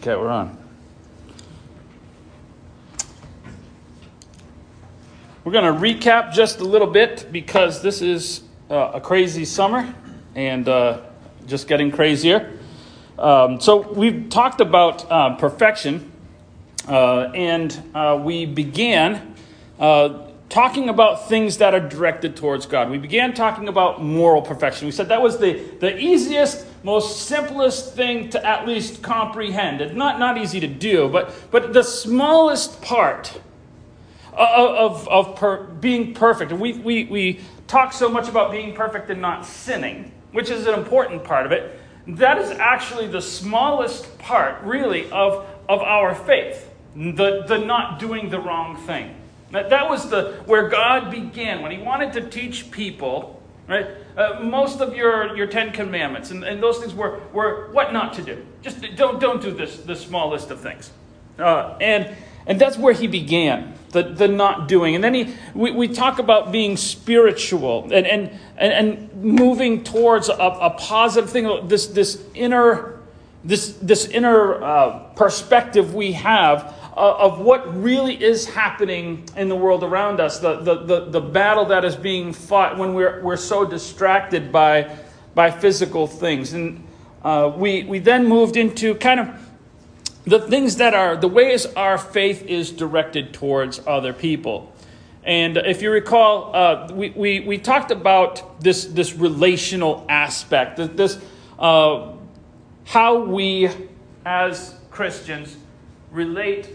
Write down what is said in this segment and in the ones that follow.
Okay, we're on. We're going to recap just a little bit because this is uh, a crazy summer and uh, just getting crazier. Um, so, we've talked about uh, perfection, uh, and uh, we began uh, talking about things that are directed towards God. We began talking about moral perfection. We said that was the, the easiest, most simplest thing to at least comprehend. It's not, not easy to do, but, but the smallest part of, of, of per, being perfect. We, we, we talk so much about being perfect and not sinning, which is an important part of it. That is actually the smallest part, really, of, of our faith the, the not doing the wrong thing. That, that was the, where God began. When He wanted to teach people, right? Uh, most of your, your Ten Commandments and, and those things were, were what not to do. Just don't, don't do this, this small list of things. Uh, and, and that's where He began, the, the not doing. And then he, we, we talk about being spiritual and, and, and, moving towards a, a positive thing, this, this inner, this, this inner uh, perspective we have of what really is happening in the world around us, the, the, the, the, battle that is being fought when we're, we're so distracted by, by physical things. And uh, we, we then moved into kind of the things that are, the ways our faith is directed towards other people. And if you recall, uh, we, we, we talked about this, this relational aspect, this, uh, how we as Christians relate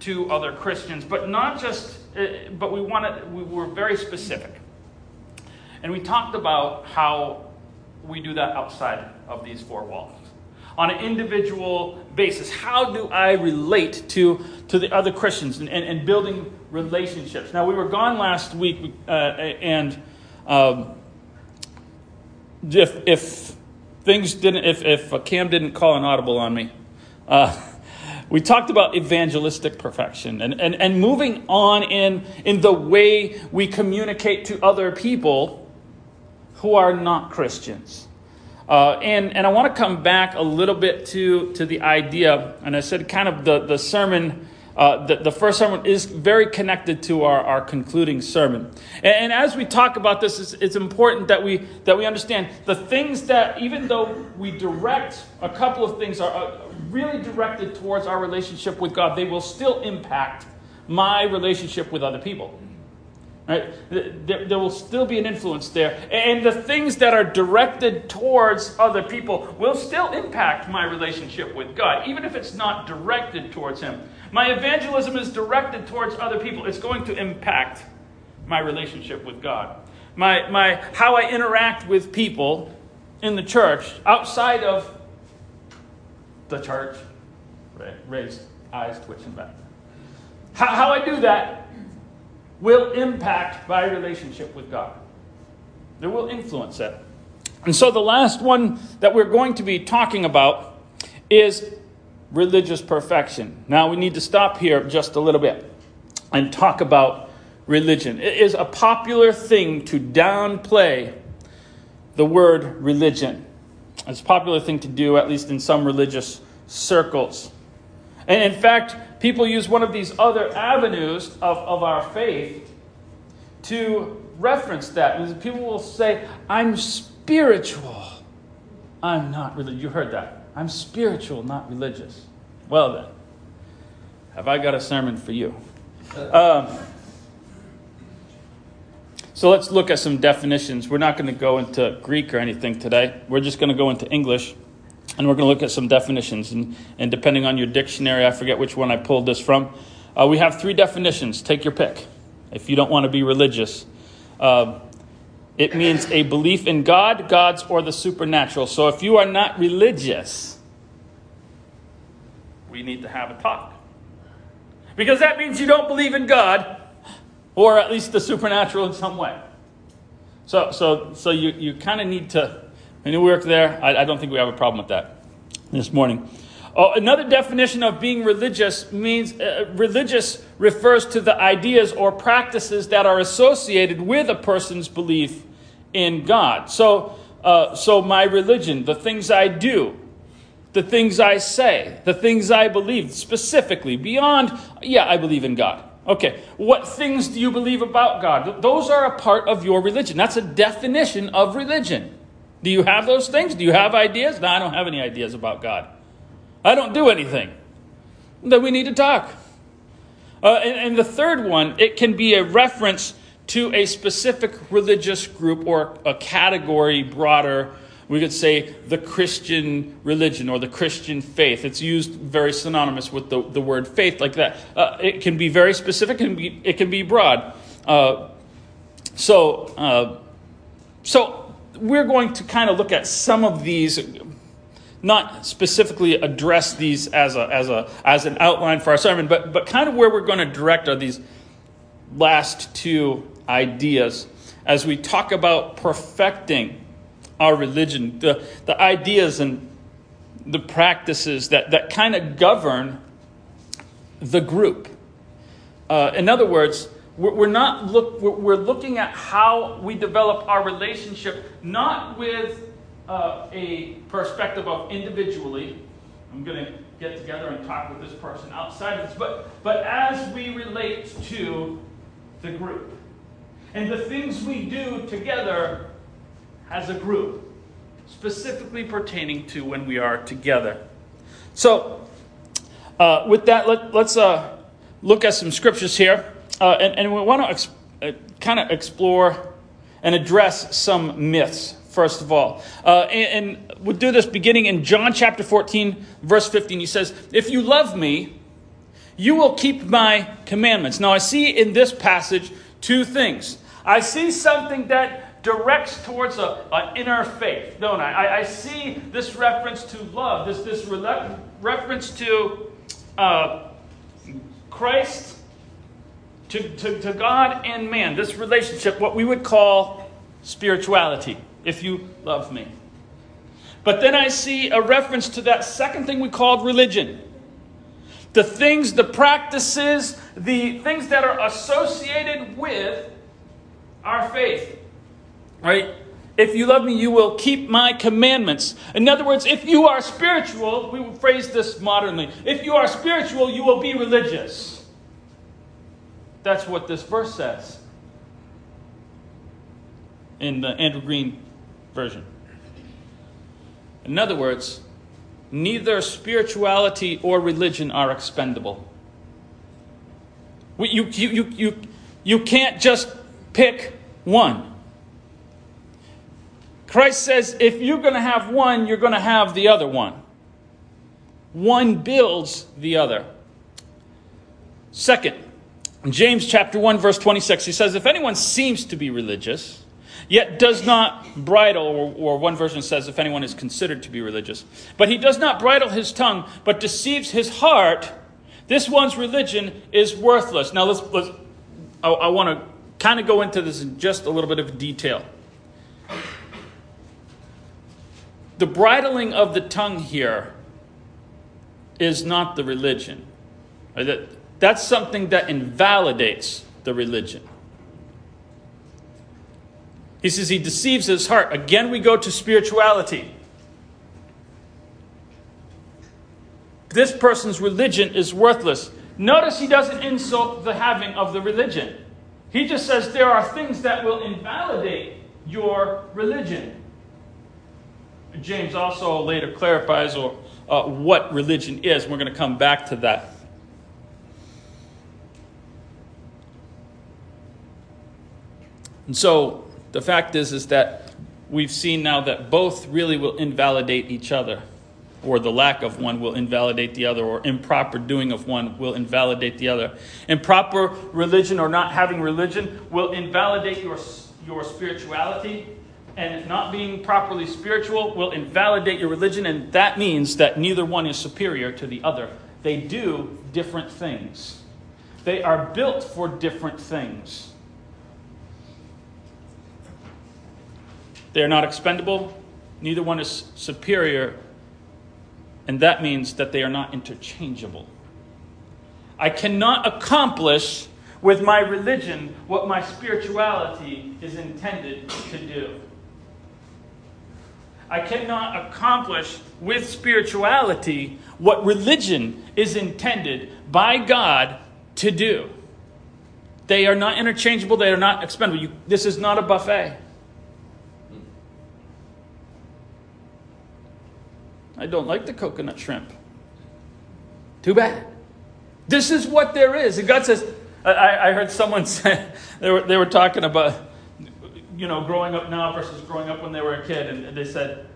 to other Christians, but not just, uh, but we wanted, we were very specific. And we talked about how we do that outside of these four walls. On an individual basis, how do I relate to, to the other Christians and, and, and building relationships? Now, we were gone last week, uh, and um, if, if things didn't, if, if Cam didn't call an audible on me, uh, we talked about evangelistic perfection and, and, and moving on in, in the way we communicate to other people who are not Christians. Uh, and, and I want to come back a little bit to, to the idea, and I said kind of the, the sermon uh, the, the, first sermon is very connected to our, our concluding sermon. And, and as we talk about this, it's, it's, important that we, that we understand the things that, even though we direct a couple of things, are really directed towards our relationship with God, they will still impact my relationship with other people. Right? There, there, will still be an influence there. And the things that are directed towards other people will still impact my relationship with God, even if it's not directed towards Him. My evangelism is directed towards other people. It's going to impact my relationship with God. My, my, how I interact with people in the church outside of the church. Raised eyes twitching back. How, how I do that will impact my relationship with God. It will influence it. And so the last one that we're going to be talking about is religious perfection. Now we need to stop here just a little bit and talk about religion. It is a popular thing to downplay the word religion. It's a popular thing to do, at least in some religious circles. And in fact, people use one of these other avenues of, of our faith to reference that. And people will say, I'm spiritual. I'm not religious. You heard that. I'm spiritual, not religious. Well, then, have I got a sermon for you? Um, so let's look at some definitions. We're not going to go into Greek or anything today. We're just going to go into English. And we're going to look at some definitions. And, and depending on your dictionary, I forget which one I pulled this from, uh, we have three definitions. Take your pick if you don't want to be religious. Uh, it means a belief in God, gods, or the supernatural. So if you are not religious, we need to have a talk. Because that means you don't believe in God, or at least the supernatural in some way. So, so, so you, you kind of need to any work there? I, I, don't think we have a problem with that this morning. Oh, another definition of being religious means uh, religious refers to the ideas or practices that are associated with a person's belief in God. So, uh, so my religion, the things I do, the things I say, the things I believe, specifically, beyond, yeah, I believe in God. Okay, what things do you believe about God? Those are a part of your religion. That's a definition of religion. Do you have those things? Do you have ideas? No, I don't have any ideas about God. I don't do anything. Then we need to talk. Uh, and, and the third one, it can be a reference to a specific religious group or a category broader we could say the Christian religion or the Christian faith. It's used very synonymous with the, the word faith, like that. Uh, it can be very specific, and be, it can be broad. Uh, so, uh, so we're going to kind of look at some of these, not specifically address these as a as a as an outline for our sermon, but but kind of where we're going to direct are these last two ideas as we talk about perfecting our religion, the, the ideas and the practices that, that kind of govern the group. Uh, in other words, we're, we're not look, we're, looking at how we develop our relationship, not with uh, a perspective of individually. I'm going to get together and talk with this person outside of this, but, but as we relate to the group. And the things we do together as a group, specifically pertaining to when we are together. So, uh, with that, let, us uh, look at some scriptures here. Uh, and, and, we want to ex- uh, kind of explore and address some myths, first of all. Uh, and, and we'll do this beginning in John chapter 14, verse 15. He says, If you love me, you will keep my commandments. Now, I see in this passage two things. I see something that directs towards a, an inner faith, don't I? I? I see this reference to love, this, this re- reference to uh, Christ, to, to, to God and man, this relationship, what we would call spirituality, if you love me. But then I see a reference to that second thing we called religion. The things, the practices, the things that are associated with our faith. Right? If you love me, you will keep my commandments. In other words, if you are spiritual, we will phrase this modernly. If you are spiritual, you will be religious. That's what this verse says in the Andrew Green version. In other words, neither spirituality or religion are expendable. You, you, you, you, you can't just pick one. Christ says if you're going to have one, you're going to have the other one. One builds the other. Second, James chapter 1 verse 26 he says if anyone seems to be religious yet does not bridle or, or, one version says if anyone is considered to be religious but he does not bridle his tongue but deceives his heart this one's religion is worthless now let's, let's I, I want to kind of go into this in just a little bit of detail the bridling of the tongue here is not the religion. Uh, that's something that invalidates the religion. He says he deceives his heart. Again, we go to spirituality. This person's religion is worthless. Notice he doesn't insult the having of the religion. He just says there are things that will invalidate your religion. James also later clarifies or, uh, what religion is. We're going to come back to that. And so the fact is, is that we've seen now that both really will invalidate each other, or the lack of one will invalidate the other, or improper doing of one will invalidate the other. Improper religion or not having religion will invalidate your, your spirituality and not being properly spiritual will invalidate your religion, and that means that neither one is superior to the other. They do different things, they are built for different things. They are not expendable, neither one is superior, and that means that they are not interchangeable. I cannot accomplish with my religion what my spirituality is intended to do. I cannot accomplish with spirituality what religion is intended by God to do. They are not interchangeable, they are not expendable. You, this is not a buffet. I don't like the coconut shrimp. Too bad. This is what there is. And God says, I, I heard someone say, they were, they were talking about, you know, growing up now versus growing up when they were a kid. And they said,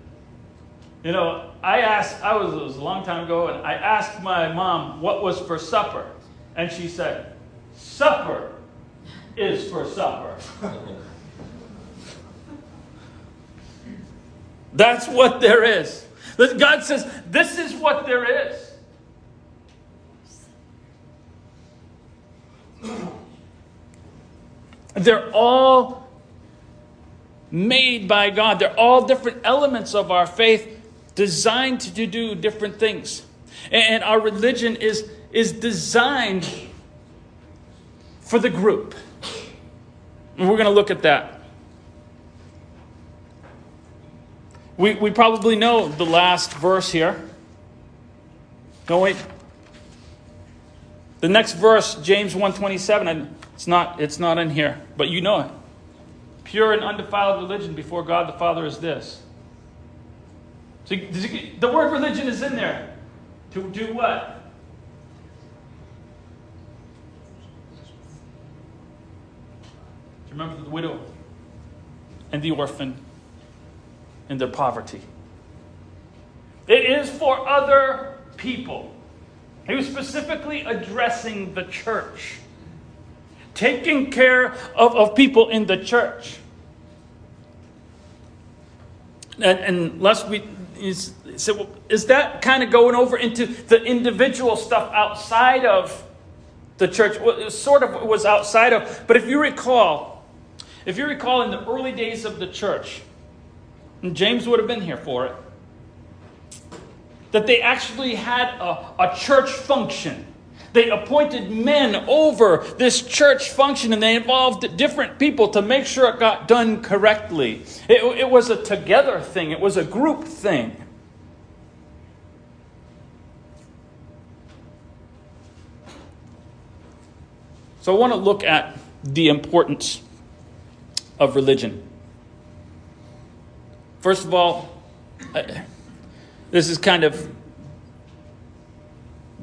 you know, I asked, I was, it was a long time ago, and I asked my mom what was for supper. And she said, Supper is for supper. That's what there is. God says, This is what there is. They're all made by God. They're all different elements of our faith designed to do different things. And our religion is, is designed for the group. And we're going to look at that. We, we probably know the last verse here. No, wait. The next verse, James 127, and it's not, it's not in here, but you know it. Pure and undefiled religion before God the Father is this. So the word religion is in there. To do what? Remember the widow and the orphan in their poverty. It is for other people. He was specifically addressing the church, taking care of, of people in the church. And, and lest we is, is that kind of going over into the individual stuff outside of the church? Well, it sort of was outside of, but if you recall, if you recall in the early days of the church, and James would have been here for it, that they actually had a, a church function. They appointed men over this church function and they involved different people to make sure it got done correctly. It, it was a together thing, it was a group thing. So I want to look at the importance of religion. First of all, this is kind of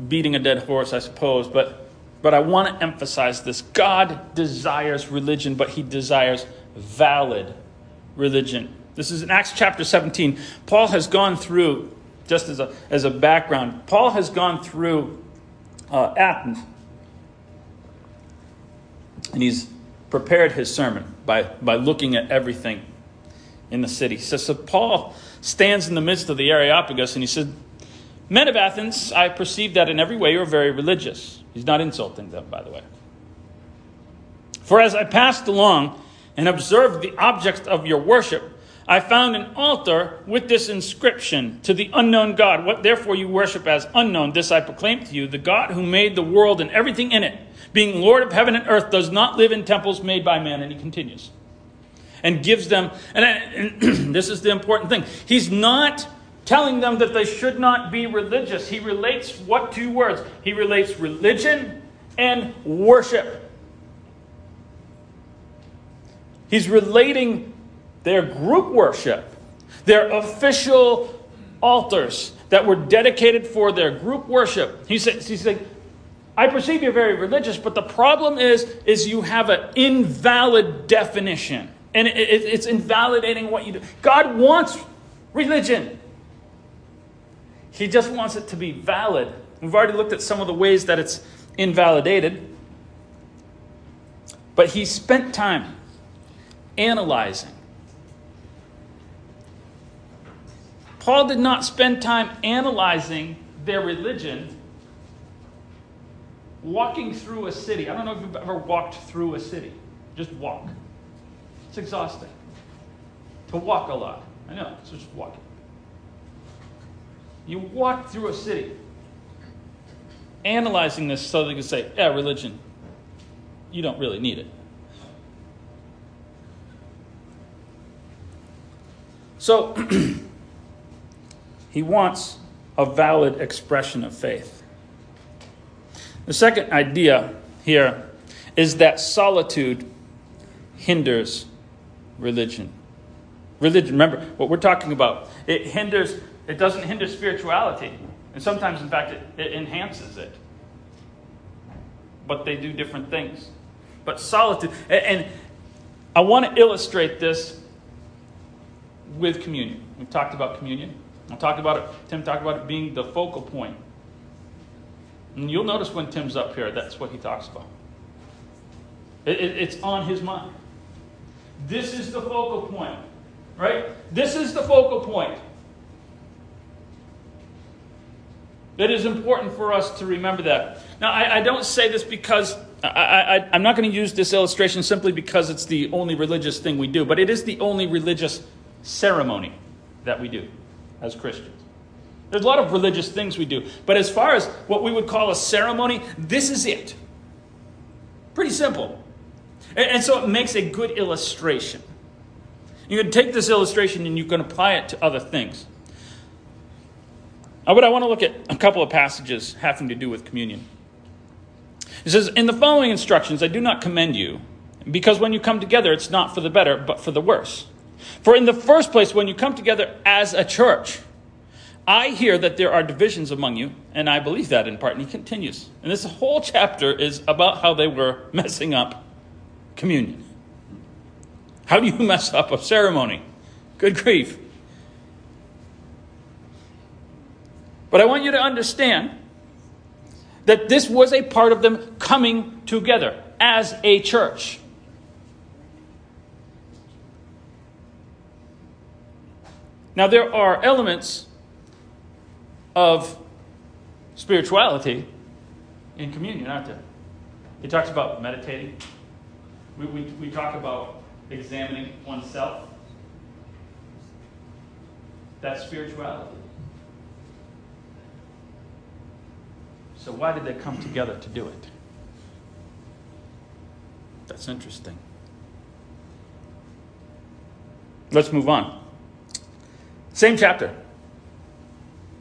beating a dead horse, I suppose, but, but I want to emphasize this. God desires religion, but he desires valid religion. This is in Acts chapter 17. Paul has gone through, just as a, as a background, Paul has gone through uh, Athens. And he's prepared his sermon by, by looking at everything in the city. So, so Paul stands in the midst of the Areopagus and he said, Men of Athens, I perceive that in every way you're very religious. He's not insulting them, by the way. For as I passed along and observed the objects of your worship, I found an altar with this inscription to the unknown God. What therefore you worship as unknown, this I proclaim to you the God who made the world and everything in it, being Lord of heaven and earth, does not live in temples made by man. And he continues and gives them, and, and this is the important thing. He's not telling them that they should not be religious. He relates what two words? He relates religion and worship. He's relating their group worship, their official altars that were dedicated for their group worship. He says, he's saying, I perceive you're very religious, but the problem is, is you have an invalid definition. And it, it, it's invalidating what you do. God wants religion. He just wants it to be valid. We've already looked at some of the ways that it's invalidated. But he spent time analyzing. Paul did not spend time analyzing their religion walking through a city. I don't know if you've ever walked through a city. Just walk. It's exhausting. To walk a lot. I know, it's just walking. You walk through a city analyzing this so they can say, yeah, religion, you don't really need it. So, He wants a valid expression of faith. The second idea here is that solitude hinders religion. Religion, remember what we're talking about. It hinders, it doesn't hinder spirituality. And sometimes, in fact, it, it enhances it. But they do different things. But solitude, and, and I want to illustrate this with communion. We've talked about communion. I talked about it, Tim talked about it being the focal point. And you'll notice when Tim's up here, that's what he talks about. It, it, it's on his mind. This is the focal point, right? This is the focal point. It is important for us to remember that. Now, I, I don't say this because I, I'm not going to use this illustration simply because it's the only religious thing we do, but it is the only religious ceremony that we do as Christians. There's a lot of religious things we do, but as far as what we would call a ceremony, this is it. Pretty simple. And, and so it makes a good illustration. You can take this illustration and you can apply it to other things. Uh, but I want to look at a couple of passages having to do with communion. It says, In the following instructions, I do not commend you, because when you come together, it's not for the better, but for the worse. For in the first place, when you come together as a church, I hear that there are divisions among you, and I believe that in part. And he continues. And this whole chapter is about how they were messing up communion. How do you mess up a ceremony? Good grief. But I want you to understand that this was a part of them coming together as a church. Now, there are elements of spirituality in communion, aren't there? He talks about meditating. We, we, we talk about examining oneself. That's spirituality. So, why did they come together to do it? That's interesting. Let's move on. Same chapter.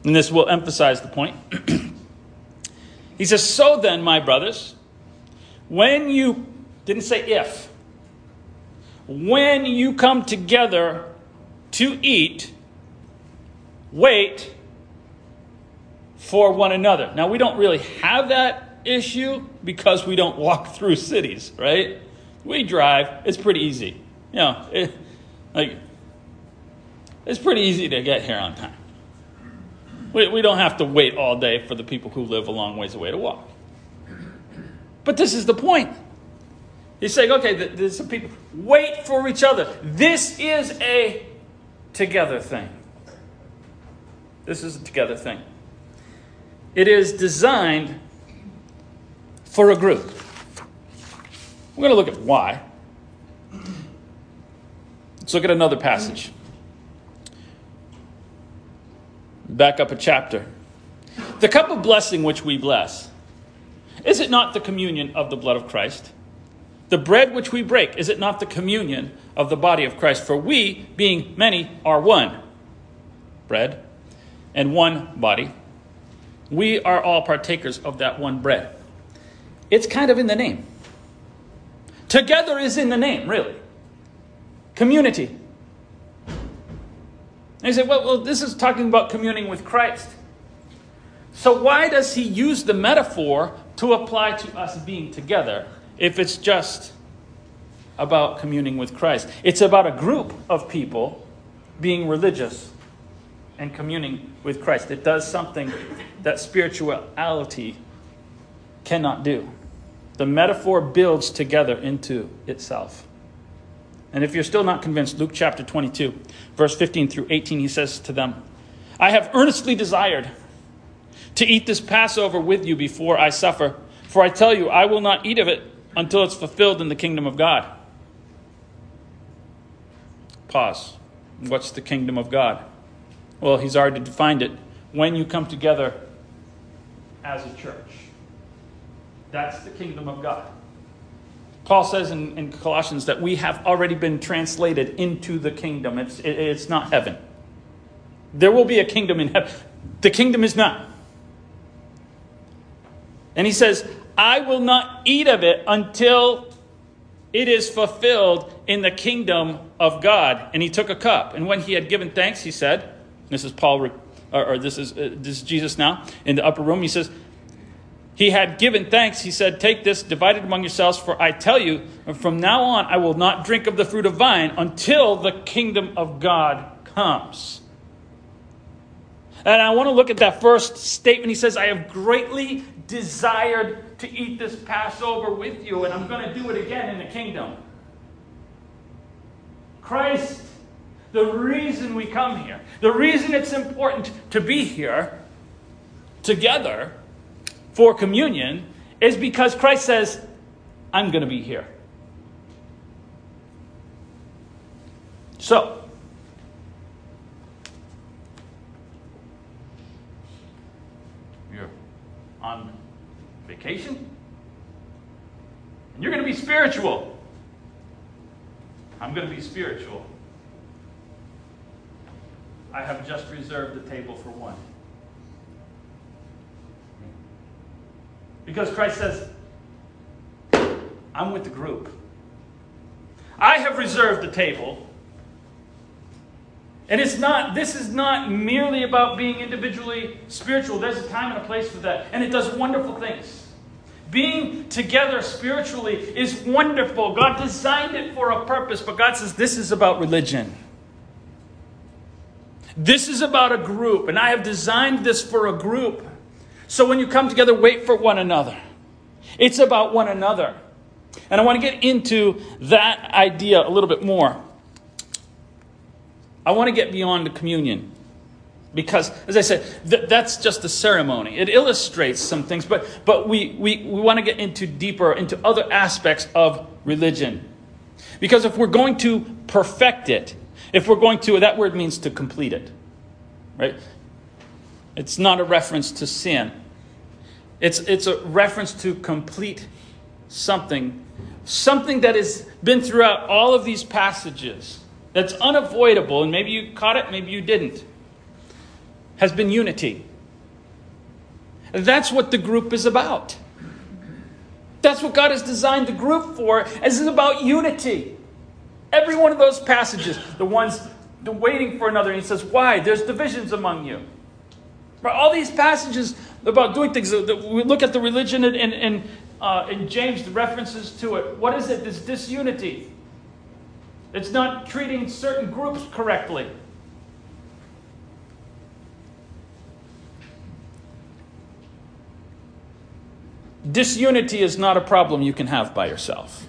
And this will emphasize the point. he says, So then, my brothers, when you, didn't say if, when you come together to eat, wait for one another. Now, we don't really have that issue because we don't walk through cities, right? We drive, it's pretty easy. You know, it, like, it's pretty easy to get here on time. We, we don't have to wait all day for the people who live a long ways away to walk. But this is the point. He's saying, okay, there's some people, wait for each other. This is a together thing. This is a together thing. It is designed for a group. We're going to look at why. Let's look at another passage. Back up a chapter. The cup of blessing which we bless, is it not the communion of the blood of Christ? The bread which we break, is it not the communion of the body of Christ? For we, being many, are one bread and one body. We are all partakers of that one bread. It's kind of in the name. Together is in the name, really. Community. And you say, well, well, this is talking about communing with Christ. So why does he use the metaphor to apply to us being together if it's just about communing with Christ? It's about a group of people being religious and communing with Christ. It does something that spirituality cannot do. The metaphor builds together into itself. And if you're still not convinced, Luke chapter 22, verse 15 through 18, he says to them, I have earnestly desired to eat this Passover with you before I suffer, for I tell you, I will not eat of it until it's fulfilled in the kingdom of God. Pause. What's the kingdom of God? Well, he's already defined it. When you come together as a church, that's the kingdom of God. Paul says in, in Colossians that we have already been translated into the kingdom. It's, it, it's not heaven. There will be a kingdom in heaven. The kingdom is not. And he says, I will not eat of it until it is fulfilled in the kingdom of God. And he took a cup. And when he had given thanks, he said, This is Paul, or, or this, is, uh, this is Jesus now in the upper room. He says, He had given thanks. He said, Take this, divide it among yourselves, for I tell you, from now on I will not drink of the fruit of vine until the kingdom of God comes. And I want to look at that first statement. He says, I have greatly desired to eat this Passover with you, and I'm going to do it again in the kingdom. Christ, the reason we come here, the reason it's important to be here together for communion is because Christ says, I'm going to be here. So, you're on vacation. And you're going to be spiritual. I'm going to be spiritual. I have just reserved the table for one. Because Christ says, I'm with the group. I have reserved the table and it's not, this is not merely about being individually spiritual. There's a time and a place for that. And it does wonderful things. Being together spiritually is wonderful. God designed it for a purpose, but God says this is about religion. This is about a group, and I have designed this for a group. So when you come together, wait for one another. It's about one another. And I want to get into that idea a little bit more. I want to get beyond the communion. Because, as I said, th- that's just a ceremony. It illustrates some things, but, but we, we, we want to get into deeper, into other aspects of religion. Because if we're going to perfect it, if we're going to, that word means to complete it, right? It's not a reference to sin. It's, it's a reference to complete something, something that has been throughout all of these passages that's unavoidable, and maybe you caught it, maybe you didn't, has been unity. That's what the group is about. That's what God has designed the group for, is about unity. Every one of those passages, the ones the waiting for another, and he says, Why? There's divisions among you. Right? All these passages about doing things, we look at the religion and, and, uh, in James, the references to it. What is it? This disunity. It's not treating certain groups correctly. Disunity is not a problem you can have by yourself.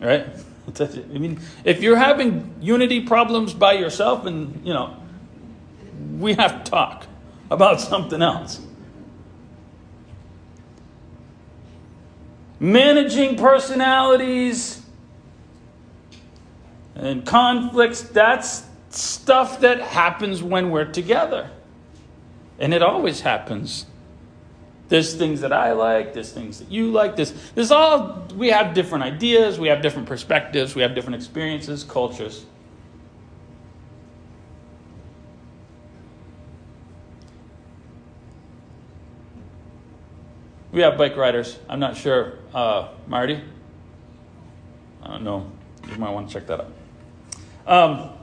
Right? I mean, if you're having unity problems by yourself, and you know, we have to talk about something else. Managing personalities and conflicts, that's stuff that happens when we're together. And it always happens. There's things that I like, there's things that you like. This there's all we have different ideas, we have different perspectives, we have different experiences, cultures. We have bike riders. I'm not sure, uh, Marty. I don't know. You might want to check that out. Um,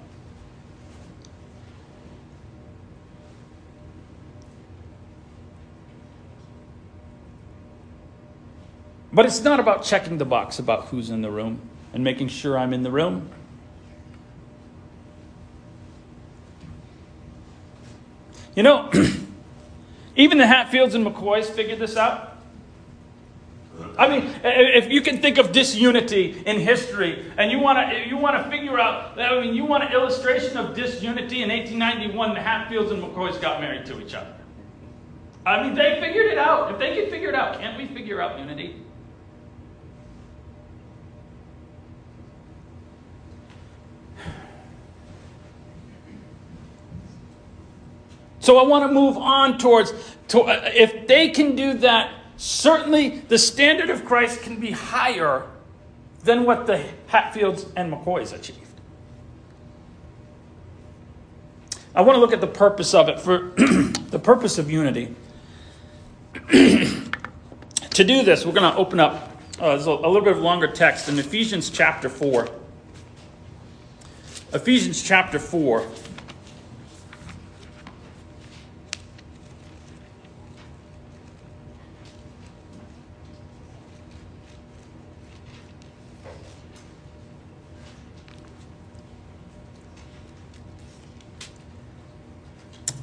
but it's not about checking the box about who's in the room and making sure I'm in the room. You know, even the Hatfields and McCoys figured this out. I mean, if you can think of disunity in history and you want to you want to figure out, I mean, you want an illustration of disunity in 1891, the Hatfields and McCoys got married to each other. I mean, they figured it out. If they can figure it out, can't we figure out unity? So I want to move on towards, to, uh, if they can do that, certainly the standard of Christ can be higher than what the Hatfields and McCoys achieved. I want to look at the purpose of it for the purpose of unity. to do this, we're going to open up uh, a, a little bit of longer text in Ephesians chapter 4. Ephesians chapter 4.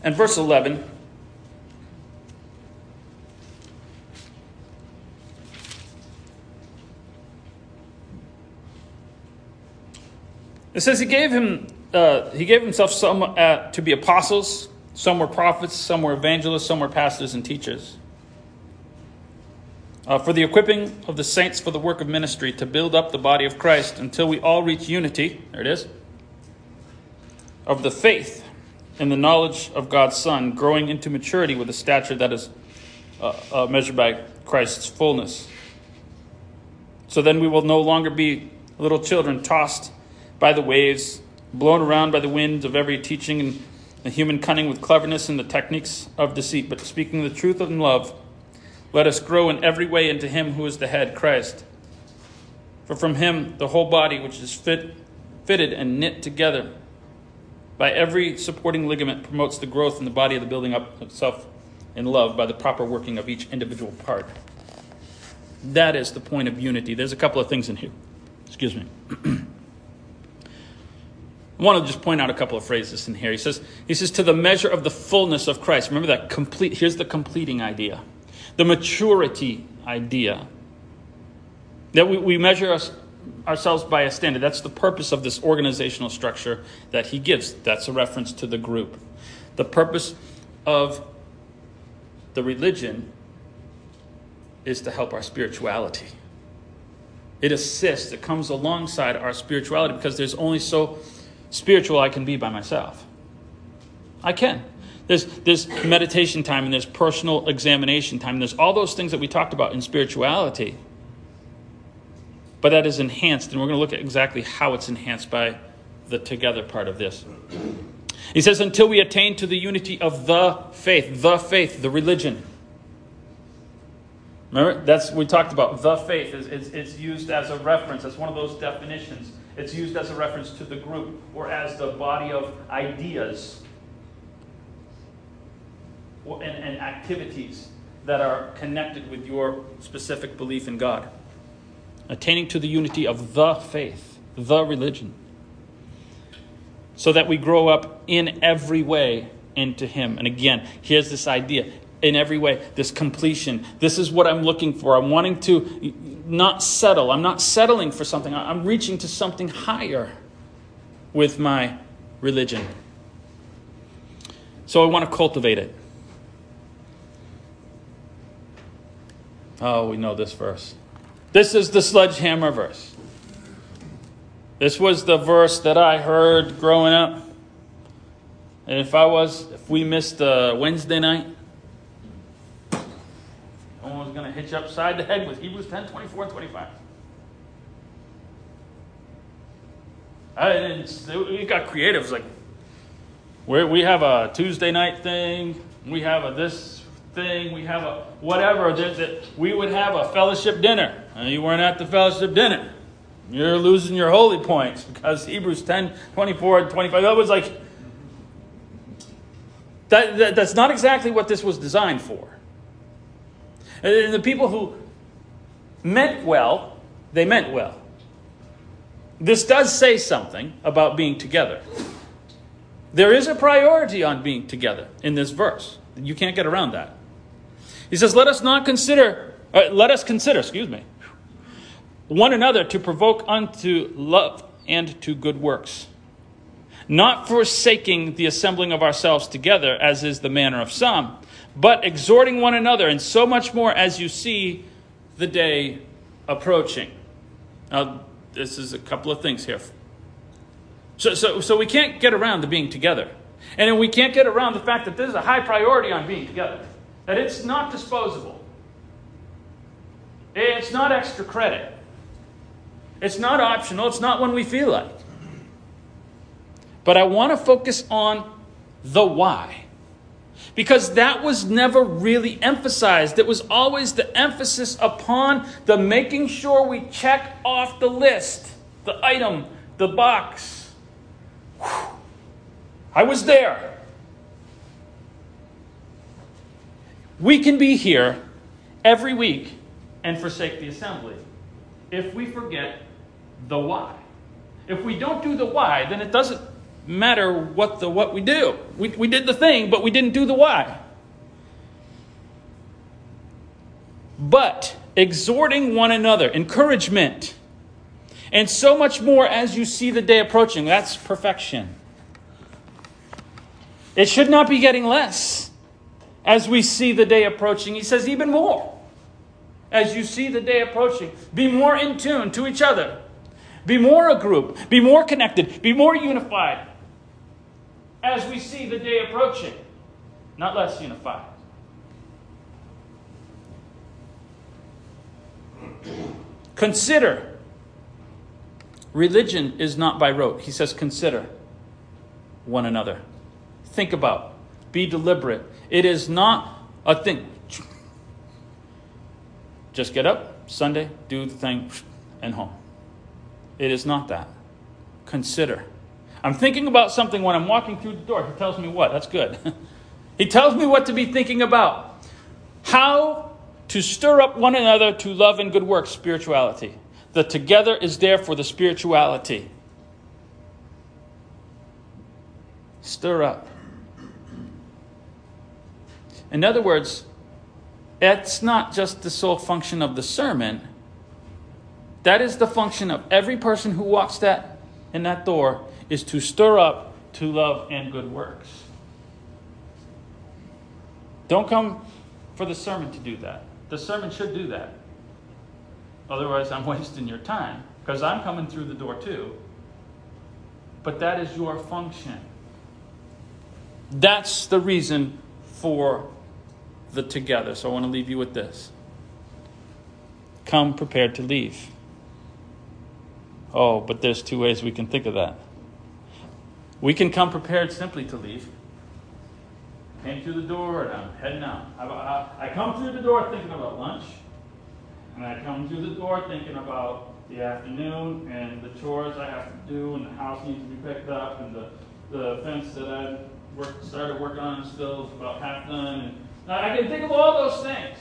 And verse 11. It says he gave him uh, he gave himself some uh, to be apostles, some were prophets, some were evangelists, some were pastors and teachers. Uh, for the equipping of the saints for the work of ministry to build up the body of Christ until we all reach unity, there it is, of the faith and the knowledge of God's Son, growing into maturity with a stature that is uh, uh, measured by Christ's fullness. So then we will no longer be little children tossed by the waves, blown around by the winds of every teaching and the human cunning with cleverness and the techniques of deceit, but speaking the truth in love, let us grow in every way into Him who is the head, Christ. For from Him the whole body, which is fit, fitted and knit together by every supporting ligament, promotes the growth in the body of the building up itself in love by the proper working of each individual part. That is the point of unity. There's a couple of things in here. Excuse me. I want to just point out a couple of phrases in here. He says, he says, to the measure of the fullness of Christ. Remember that complete, here's the completing idea, the maturity idea. That we, we measure us, ourselves by a standard. That's the purpose of this organizational structure that he gives. That's a reference to the group. The purpose of the religion is to help our spirituality. It assists, it comes alongside our spirituality because there's only so spiritual I can be by myself. I can. There's, there's meditation time and there's personal examination time. And there's all those things that we talked about in spirituality. But that is enhanced, and we're going to look at exactly how it's enhanced by the together part of this. He says, until we attain to the unity of the faith, the faith, the religion. Remember, that's we talked about. The faith is it's, it's used as a reference. That's one of those definitions. It's used as a reference to the group or as the body of ideas and, and activities that are connected with your specific belief in God. Attaining to the unity of the faith, the religion, so that we grow up in every way into Him. And again, here's this idea in every way, this completion. This is what I'm looking for. I'm wanting to not settle. I'm not settling for something. I'm reaching to something higher with my religion. So I want to cultivate it. Oh, we know this verse. This is the sledgehammer verse. This was the verse that I heard growing up. And if I was, if we missed Wednesday night, someone was going to hit you upside the head with Hebrews 10 24 and 25. And it got creative. It's like, we we have a Tuesday night thing, we have a this thing, we have a whatever. That, that we would have a fellowship dinner. And you weren't at the fellowship dinner. You're losing your holy points because Hebrews 10 24 and 25. That was like, that, that, that's not exactly what this was designed for. And the people who meant well, they meant well. This does say something about being together. There is a priority on being together in this verse. You can't get around that. He says, "Let us not consider, uh, let us consider, excuse me, one another to provoke unto love and to good works, not forsaking the assembling of ourselves together, as is the manner of some." but exhorting one another, and so much more as you see the day approaching. Now, this is a couple of things here. So, so, so we can't get around the being together. And we can't get around the fact that this is a high priority on being together, that it's not disposable, eh, it's not extra credit, it's not optional, it's not when we feel like. But I want to focus on the why. Because that was never really emphasized. It was always the emphasis upon the making sure we check off the list, the item, the box. Whew. I was there. We can be here every week and forsake the assembly if we forget the why. If we don't do the why, then it doesn't matter what the what we do. We, we did the thing, but we didn't do the why. But exhorting one another, encouragement, and so much more as you see the day approaching. That's perfection. It should not be getting less as we see the day approaching. He says, even more as you see the day approaching. Be more in tune to each other. Be more a group. Be more connected. Be more unified as we see the day approaching, not less unified. Consider. Religion is not by rote. He says, consider one another. Think about. Be deliberate. It is not a thing. Just get up, Sunday, do the thing, and home. It is not that. Consider. I'm thinking about something when I'm walking through the door. He tells me what? That's good. he tells me what to be thinking about. How to stir up one another to love and good works, spirituality. The together is there for the spirituality. Stir up. In other words, it's not just the sole function of the sermon. That is the function of every person who walks that in that door is to stir up to love and good works. Don't come for the sermon to do that. The sermon should do that. Otherwise, I'm wasting your time because I'm coming through the door too. But that is your function. That's the reason for the together. So I want to leave you with this. Come prepared to leave. Oh, but there's two ways we can think of that. We can come prepared simply to leave. Came through the door and I'm heading out. I, I come through the door thinking about lunch, and I come through the door thinking about the afternoon and the chores I have to do, and the house needs to be picked up, and the, the fence that I started working on is still about half done. And I can think of all those things.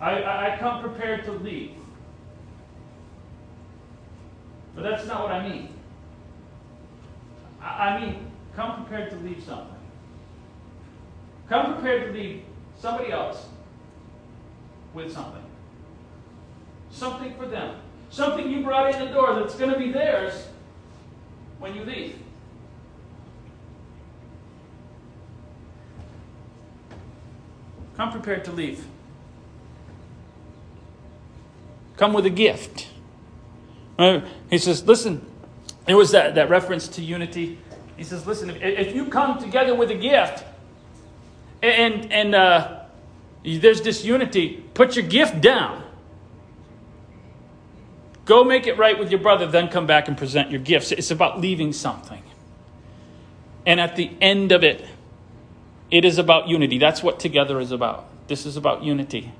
I, I, I come prepared to leave. But that's not what I mean. I, I mean, come prepared to leave something. Come prepared to leave somebody else with something. Something for them. Something you brought in the door that's going to be theirs when you leave. Come prepared to leave. Come with a gift. Uh, he says, listen, it was that, that reference to unity. He says, listen, if, if you come together with a gift and, and uh, there's disunity, put your gift down. Go make it right with your brother, then come back and present your gifts. It's about leaving something. And at the end of it, it is about unity. That's what together is about. This is about unity.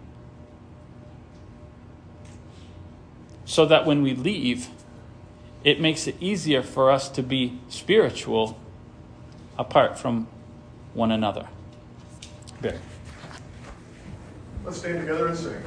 So that when we leave, it makes it easier for us to be spiritual apart from one another. Barry. Let's stand together and sing.